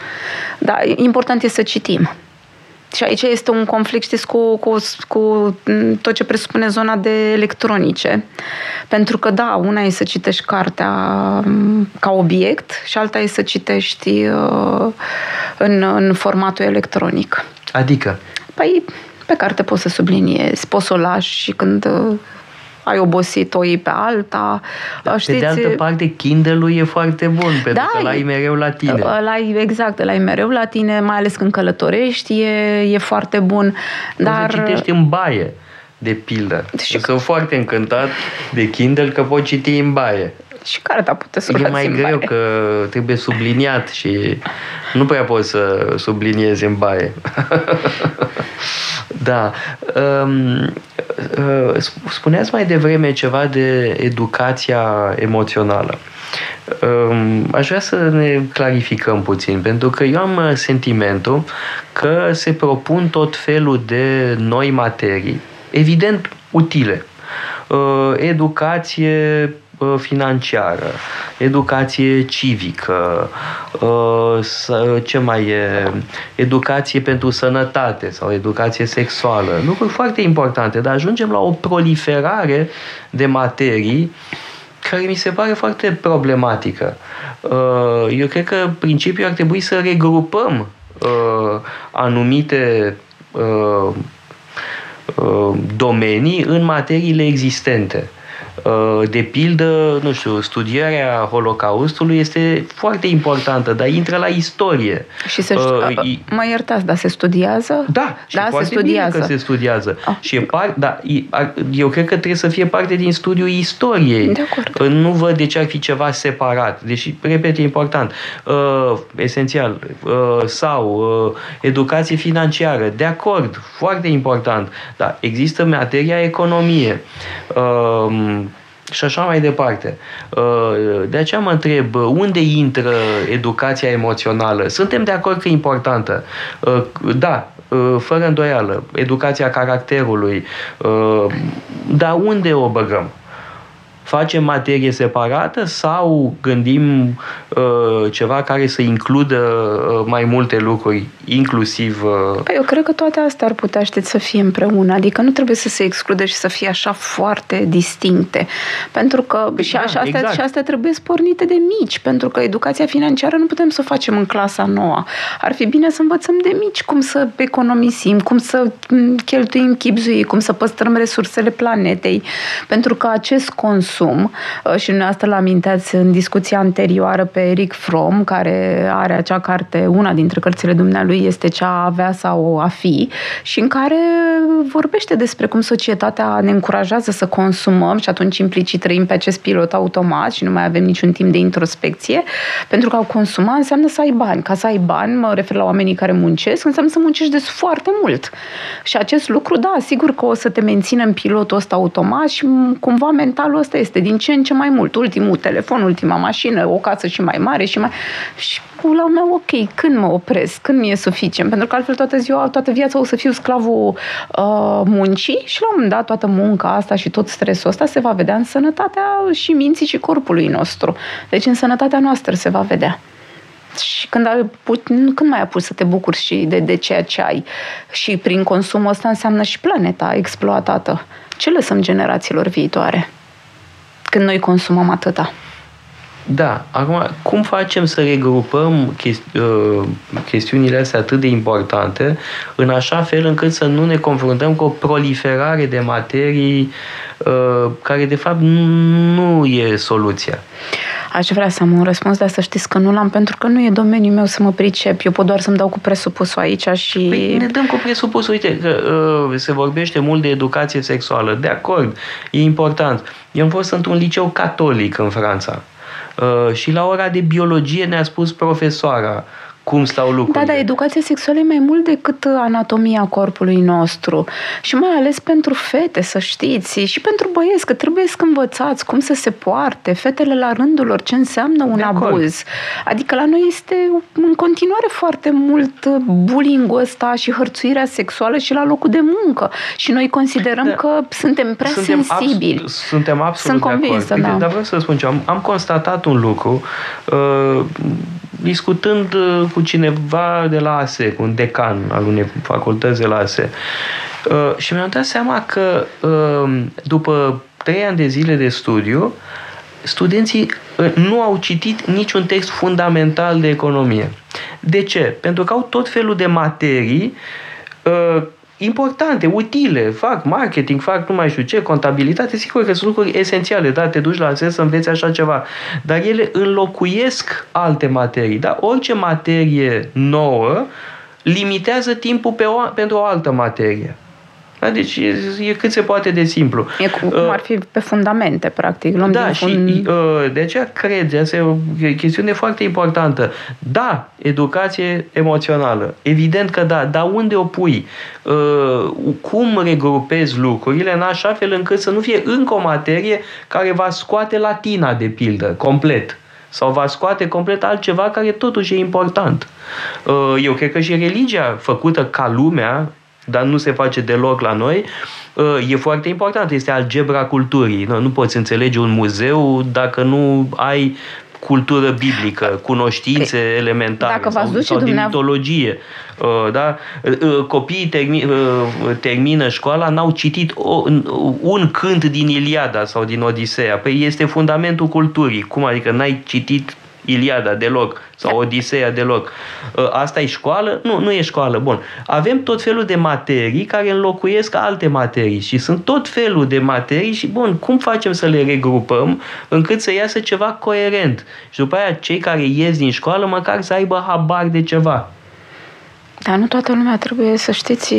C: Dar important e să citim. Și aici este un conflict, știți, cu, cu, cu tot ce presupune zona de electronice. Pentru că, da, una e să citești cartea ca obiect și alta e să citești uh, în, în formatul electronic.
B: Adică?
C: Păi, pe carte poți să subliniezi, poți să o lași și când uh, ai obosit o iei pe alta.
B: Da, știți, pe de altă parte, Kindle-ul e foarte bun, pentru da, că l-ai mereu la tine.
C: L-ai, exact, l-ai mereu la tine, mai ales când călătorești, e, e foarte bun. Dar...
B: Poți să citești în baie, de pildă. Și... Sunt foarte încântat de Kindle că pot citi în baie.
C: Și cartea puteți să
B: E mai greu baie. că trebuie subliniat și nu prea poți să subliniezi în baie. (laughs) da. Um, uh, spuneați mai devreme ceva de educația emoțională. Um, aș vrea să ne clarificăm puțin, pentru că eu am sentimentul că se propun tot felul de noi materii, evident utile. Uh, educație financiară, educație civică, ă, ce mai e, educație pentru sănătate sau educație sexuală. Lucruri foarte importante, dar ajungem la o proliferare de materii care mi se pare foarte problematică. Ă, eu cred că principiul ar trebui să regrupăm ă, anumite domenii în materiile existente. Uh, de pildă, nu știu, studierea Holocaustului este foarte importantă, dar intră la istorie.
C: Și se, uh, mă iertați, dar se studiază?
B: Da, și da, se studiază. că se studiază. Ah. Și e par, da, eu cred că trebuie să fie parte din studiul istoriei.
C: De acord.
B: Nu văd de ce ar fi ceva separat. Deși, repet, e important. Uh, esențial. Uh, sau uh, educație financiară. De acord. Foarte important. Da, există materia economie. Uh, și așa mai departe. Uh, de aceea mă întreb, unde intră educația emoțională? Suntem de acord că e importantă. Uh, da, uh, fără îndoială, educația caracterului, dar unde o băgăm? Facem materie separată sau gândim uh, ceva care să includă uh, mai multe lucruri, inclusiv... Uh...
C: Păi eu cred că toate astea ar putea, știți, să fie împreună. Adică nu trebuie să se exclude și să fie așa foarte distincte. Pentru că păi, și, da, așa, astea, exact. și astea trebuie spornite de mici. Pentru că educația financiară nu putem să o facem în clasa nouă. Ar fi bine să învățăm de mici cum să economisim, cum să mm, cheltuim chipzui, cum să păstrăm resursele planetei. Pentru că acest consum consum uh, și dumneavoastră l aminteați în discuția anterioară pe Eric Fromm, care are acea carte, una dintre cărțile dumnealui este cea a avea sau a fi și în care vorbește despre cum societatea ne încurajează să consumăm și atunci implicit trăim pe acest pilot automat și nu mai avem niciun timp de introspecție, pentru că a consuma înseamnă să ai bani. Ca să ai bani, mă refer la oamenii care muncesc, înseamnă să muncești de foarte mult. Și acest lucru, da, sigur că o să te mențină în pilotul ăsta automat și cumva mentalul ăsta este din ce în ce mai mult. Ultimul telefon, ultima mașină, o casă și mai mare și mai... Și la meu, ok, când mă opresc? Când mi-e suficient? Pentru că altfel toată ziua, toată viața o să fiu sclavul uh, muncii și la un moment dat toată munca asta și tot stresul ăsta se va vedea în sănătatea și minții și corpului nostru. Deci în sănătatea noastră se va vedea. Și când, ai put, când mai ai pus să te bucuri și de, de ceea ce ai? Și prin consumul ăsta înseamnă și planeta exploatată. Ce lăsăm generațiilor viitoare? Când noi consumăm atâta.
B: Da, acum, cum facem să regrupăm chesti- uh, chestiunile astea atât de importante în așa fel încât să nu ne confruntăm cu o proliferare de materii uh, care, de fapt, nu e soluția?
C: Aș vrea să am un răspuns, dar să știți că nu l-am, pentru că nu e domeniul meu să mă pricep. Eu pot doar să-mi dau cu presupusul aici și...
B: Păi ne dăm cu presupusul. Uite, că uh, se vorbește mult de educație sexuală. De acord, e important. Eu am fost într-un liceu catolic în Franța. Uh, și la ora de biologie ne-a spus profesoara cum stau lucrurile.
C: Da, dar educația sexuală e mai mult decât anatomia corpului nostru. Și mai ales pentru fete, să știți, și pentru băieți, că trebuie să învățați cum să se poarte, fetele la rândul lor, ce înseamnă un de abuz. Acord. Adică la noi este în continuare foarte mult bullying ăsta și hărțuirea sexuală și la locul de muncă. Și noi considerăm da. că suntem prea suntem sensibili. Abs-
B: suntem absolut Sunt de convinsă, acord. Da. Dar vreau să spun ce am, am constatat un lucru uh, discutând uh, cu cineva de la ASE, cu un decan al unei facultăți de la ASE. Uh, și mi-am dat seama că uh, după trei ani de zile de studiu, studenții nu au citit niciun text fundamental de economie. De ce? Pentru că au tot felul de materii importante, utile, fac marketing, fac nu mai știu ce, contabilitate, sigur că sunt lucruri esențiale, da, te duci la ASES să înveți așa ceva, dar ele înlocuiesc alte materii, da, orice materie nouă limitează timpul pe o, pentru o altă materie. Da? Deci e, e cât se poate de simplu.
C: E cum uh, ar fi pe fundamente, practic. Luăm
B: da, și fund... uh, de aceea cred, asta e o chestiune foarte importantă. Da, educație emoțională. Evident că da, dar unde o pui? Uh, cum regrupezi lucrurile în așa fel încât să nu fie încă o materie care va scoate latina, de pildă, complet sau va scoate complet altceva care totuși e important. Uh, eu cred că și religia făcută ca lumea dar nu se face deloc la noi, uh, e foarte important. Este algebra culturii. Nu poți înțelege un muzeu dacă nu ai cultură biblică, cunoștințe păi, elementare
C: Dacă
B: sau,
C: sau
B: de mitologie. Uh, da? Uh, copiii termi, termină școala, n-au citit un cânt din Iliada sau din Odiseea. Păi este fundamentul culturii. Cum adică n-ai citit Iliada deloc sau Odiseea deloc. Ă, asta e școală? Nu, nu e școală. Bun. Avem tot felul de materii care înlocuiesc alte materii și sunt tot felul de materii și bun, cum facem să le regrupăm încât să iasă ceva coerent? Și după aia cei care ies din școală măcar să aibă habar de ceva.
C: Dar nu toată lumea trebuie să știți,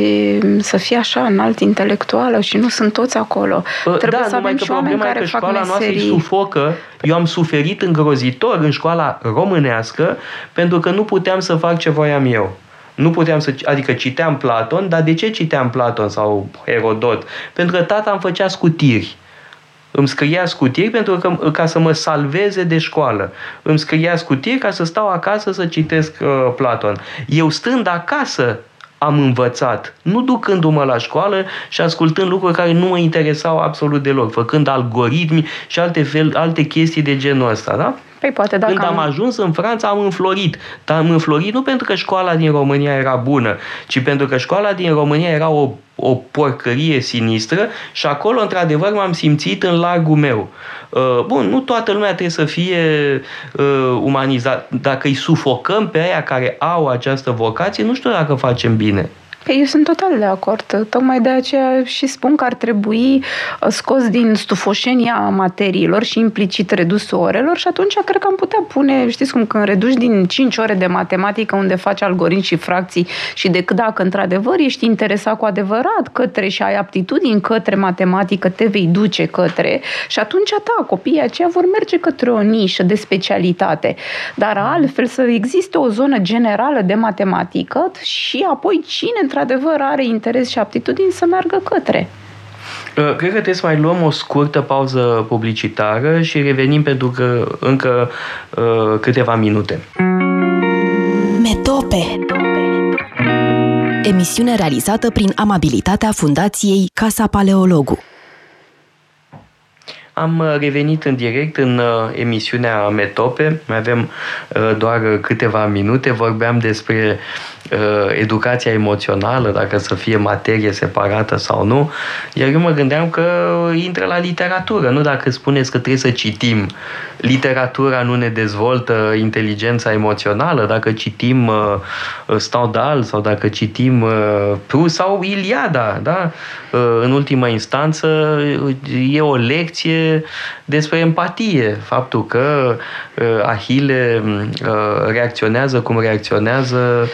C: să fie așa înalt intelectuală și nu sunt toți acolo.
B: Uh, trebuie da, să avem și oameni care că fac școala meserii. noastră îi sufocă. Eu am suferit îngrozitor în școala românească pentru că nu puteam să fac ce voiam eu. Nu puteam să, adică citeam Platon, dar de ce citeam Platon sau Herodot? Pentru că tata îmi făcea scutiri îmi scria scutiri pentru că, ca să mă salveze de școală. Îmi scria scutiri ca să stau acasă să citesc uh, Platon. Eu stând acasă am învățat, nu ducându-mă la școală și ascultând lucruri care nu mă interesau absolut deloc, făcând algoritmi și alte, fel, alte chestii de genul ăsta, da?
C: Păi poate dacă
B: Când am ajuns în Franța am înflorit. Dar am înflorit nu pentru că școala din România era bună, ci pentru că școala din România era o, o porcărie sinistră și acolo, într-adevăr, m-am simțit în largul meu. Uh, bun, nu toată lumea trebuie să fie uh, umanizat. Dacă îi sufocăm pe aia care au această vocație, nu știu dacă facem bine.
C: Păi eu sunt total de acord. Tocmai de aceea și spun că ar trebui uh, scos din stufoșenia materiilor și implicit redus orelor și atunci cred că am putea pune, știți cum, când reduci din 5 ore de matematică unde faci algoritmi și fracții și decât dacă într-adevăr ești interesat cu adevărat către și ai aptitudini către matematică, te vei duce către și atunci, da, copiii aceia vor merge către o nișă de specialitate. Dar altfel să existe o zonă generală de matematică și apoi cine într-adevăr are interes și aptitudini să meargă către.
B: Uh, cred că trebuie să mai luăm o scurtă pauză publicitară și revenim pentru că încă uh, câteva minute.
A: Metope Emisiune realizată prin amabilitatea Fundației Casa Paleologu.
B: Am uh, revenit în direct în uh, emisiunea Metope. Mai avem uh, doar câteva minute. Vorbeam despre educația emoțională, dacă să fie materie separată sau nu. Iar eu mă gândeam că intră la literatură, nu dacă spuneți că trebuie să citim. Literatura nu ne dezvoltă inteligența emoțională, dacă citim Stendhal sau dacă citim Proust sau Iliada, da? În ultima instanță e o lecție despre empatie. Faptul că uh, Ahile uh, reacționează cum reacționează uh,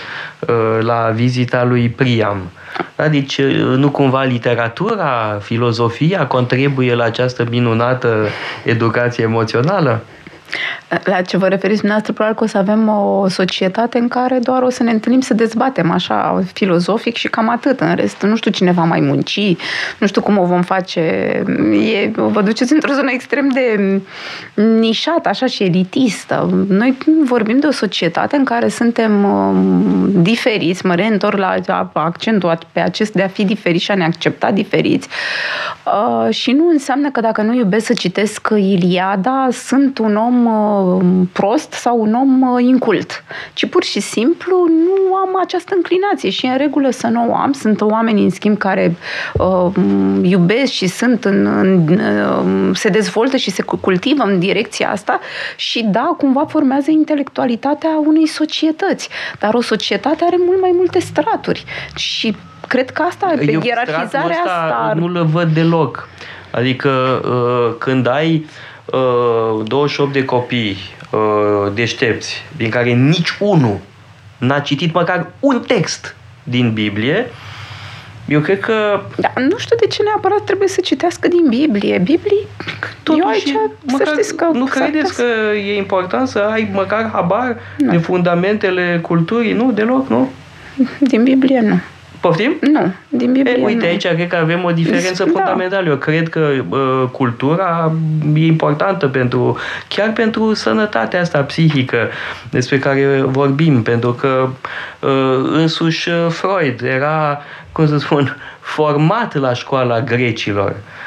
B: la vizita lui Priam. Da? Deci nu cumva literatura, filozofia contribuie la această minunată educație emoțională?
C: La ce vă referiți dumneavoastră, probabil că o să avem o societate în care doar o să ne întâlnim să dezbatem așa filozofic și cam atât. În rest, nu știu cine va mai munci, nu știu cum o vom face. E, vă duceți într-o zonă extrem de nișată, așa și elitistă. Noi vorbim de o societate în care suntem um, diferiți, mă reîntorc la accentul pe acest de a fi diferiți și a ne accepta diferiți. Uh, și nu înseamnă că dacă nu iubesc să citesc Iliada, sunt un om uh, prost sau un om uh, incult, ci pur și simplu nu am această înclinație și în regulă să nu o am. Sunt oameni, în schimb, care uh, iubesc și sunt în, în, uh, se dezvoltă și se cultivă în direcția asta și da, cumva formează intelectualitatea unei societăți. Dar o societate are mult mai multe straturi și cred că asta, pe Eu ierarhizarea asta...
B: Nu-l văd deloc. Adică uh, când ai uh, 28 de copii uh, deștepți, din care nici unul n-a citit măcar un text din Biblie, eu cred că...
C: Da, nu știu de ce neapărat trebuie să citească din Biblie. Biblie, Totuși, eu aici, măcar, să știți că...
B: Nu credeți că e important să ai măcar habar nu. de fundamentele culturii? Nu, deloc, nu?
C: Din Biblie, nu.
B: Poftim?
C: Nu, din Biblie
B: e, Uite,
C: nu.
B: aici cred că avem o diferență da. fundamentală. Eu cred că uh, cultura e importantă pentru, chiar pentru sănătatea asta psihică despre care vorbim, pentru că uh, însuși Freud era, cum să spun, format la școala grecilor. Uh,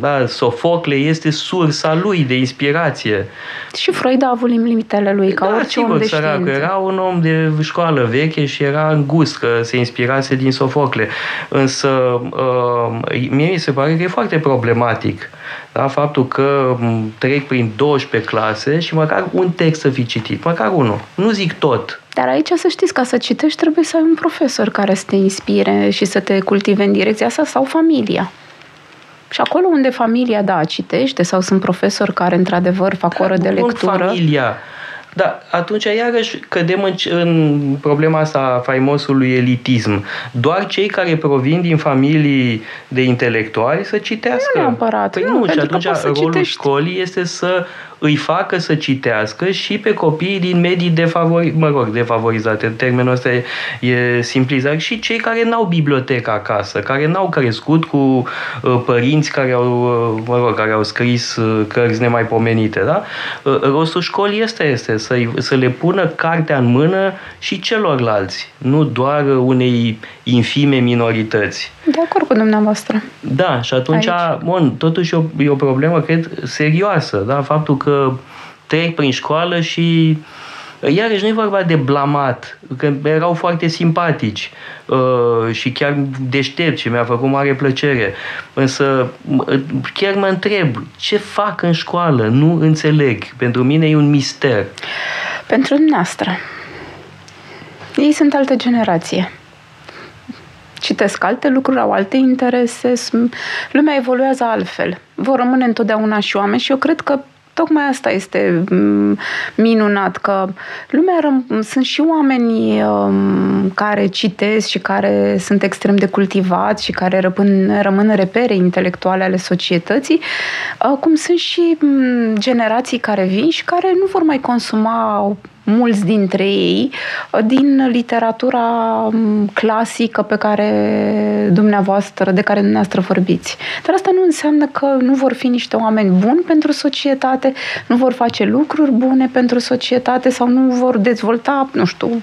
B: da, Sofocle este sursa lui de inspirație.
C: Și Freud a avut limitele lui, ca da, orice sigur, om de sărac, știință.
B: Era un om de școală veche și era îngust că se inspirase din Sofocle. Însă, uh, mie mi se pare că e foarte problematic da? faptul că trec prin 12 clase și măcar un text să fi citit, măcar unul. Nu zic tot,
C: dar aici să știți, ca să citești, trebuie să ai un profesor care să te inspire și să te cultive în direcția asta sau familia. Și acolo unde familia, da, citește sau sunt profesori care într-adevăr fac oră de lectură.
B: familia. Da, atunci iarăși cădem în, în problema asta a faimosului elitism. Doar cei care provin din familii de intelectuali să citească.
C: Nu neapărat.
B: Păi nu, nu și atunci rolul citești. școlii este să îi facă să citească și pe copiii din medii defavori, mă rog, defavorizate, termenul ăsta e, e simplizat, și cei care n-au bibliotecă acasă, care n-au crescut cu uh, părinți care au, uh, mă rog, care au scris uh, cărți nemaipomenite, da? Uh, rostul școlii ăsta este să, să le pună cartea în mână și celorlalți, nu doar unei infime minorități.
C: De acord cu dumneavoastră.
B: Da, și atunci, Aici. bun, totuși e o, e o problemă, cred, serioasă, da? Faptul că trec prin școală și Iarăși nu e vorba de blamat, că erau foarte simpatici uh, și chiar deștepți și mi-a făcut mare plăcere. Însă chiar mă întreb, ce fac în școală? Nu înțeleg. Pentru mine e un mister.
C: Pentru dumneavoastră. Ei sunt altă generație citesc alte lucruri, au alte interese, lumea evoluează altfel. Vor rămâne întotdeauna și oameni și eu cred că Tocmai asta este mm, minunat, că lumea răm- sunt și oameni um, care citesc și care sunt extrem de cultivați și care răpân, rămân repere intelectuale ale societății, uh, cum sunt și um, generații care vin și care nu vor mai consuma mulți dintre ei din literatura mm, clasică pe care dumneavoastră, de care dumneavoastră vorbiți. Dar asta nu înseamnă că nu vor fi niște oameni buni pentru societate, nu vor face lucruri bune pentru societate sau nu vor dezvolta, nu știu,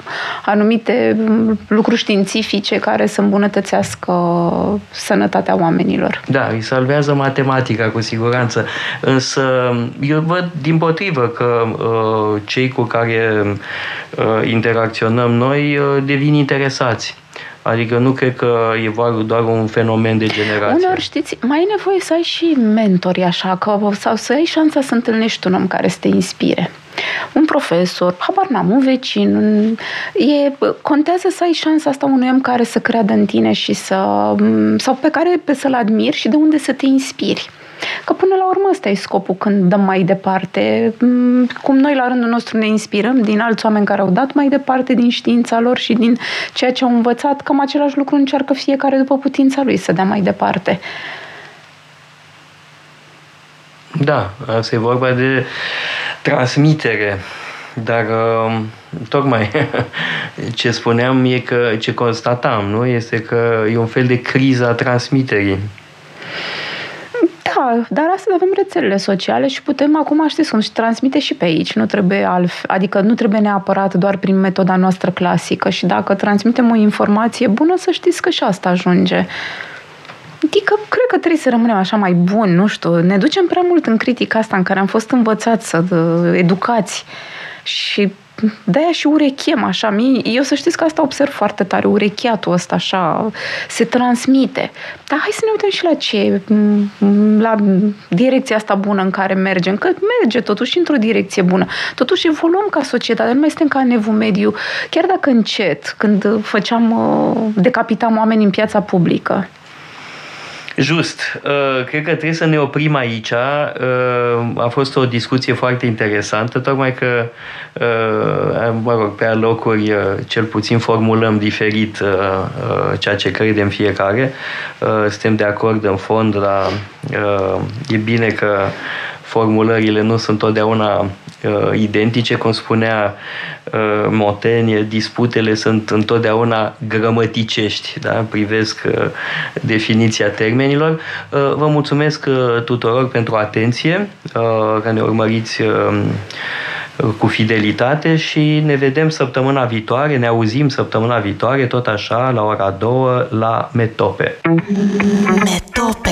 C: anumite mm, lucruri științifice care să îmbunătățească sănătatea oamenilor.
B: Da, îi salvează matematica cu siguranță, însă eu văd din potrivă că uh, cei cu care uh, interacționăm noi uh, devin interesați. Adică nu cred că e doar un fenomen de generație.
C: Uneori, știți, mai e nevoie să ai și mentori așa, că, sau să ai șansa să întâlnești un om care să te inspire. Un profesor, habar n-am, un vecin, un, e, contează să ai șansa asta unui om care să creadă în tine și să, sau pe care să-l admiri și de unde să te inspiri. Că până la urmă ăsta e scopul când dăm mai departe. Mm, cum noi la rândul nostru ne inspirăm din alți oameni care au dat mai departe din știința lor și din ceea ce au învățat, cam același lucru încearcă fiecare după putința lui să dea mai departe.
B: Da, asta e vorba de transmitere. Dar um, tocmai (laughs) ce spuneam e că, ce constatam, nu? Este că e un fel de criză a transmiterii.
C: Da, dar astăzi avem rețelele sociale și putem acum, știți cum, și transmite și pe aici. Nu trebuie altf- adică nu trebuie neapărat doar prin metoda noastră clasică și dacă transmitem o informație bună, să știți că și asta ajunge. Adică, cred că trebuie să rămânem așa mai buni, nu știu, ne ducem prea mult în critica asta în care am fost învățați să educați și de-aia și urechem așa. Eu să știți că asta observ foarte tare, urechiatul ăsta așa se transmite. Dar hai să ne uităm și la ce, la direcția asta bună în care mergem, că merge totuși într-o direcție bună. Totuși evoluăm ca societate, nu mai suntem ca nevu mediu, chiar dacă încet, când făceam, uh, decapitam oameni în piața publică.
B: Just. Uh, cred că trebuie să ne oprim aici. Uh, a fost o discuție foarte interesantă, tocmai că, uh, mă rog, pe alocuri cel puțin formulăm diferit ceea ce credem fiecare. Suntem de acord în fond la... E bine că formulările nu sunt totdeauna uh, identice, cum spunea uh, Motenie, disputele sunt întotdeauna grămăticești, da? privesc uh, definiția termenilor. Uh, vă mulțumesc uh, tuturor pentru atenție, uh, că ne urmăriți uh, cu fidelitate și ne vedem săptămâna viitoare, ne auzim săptămâna viitoare, tot așa, la ora 2 la Metope. Metope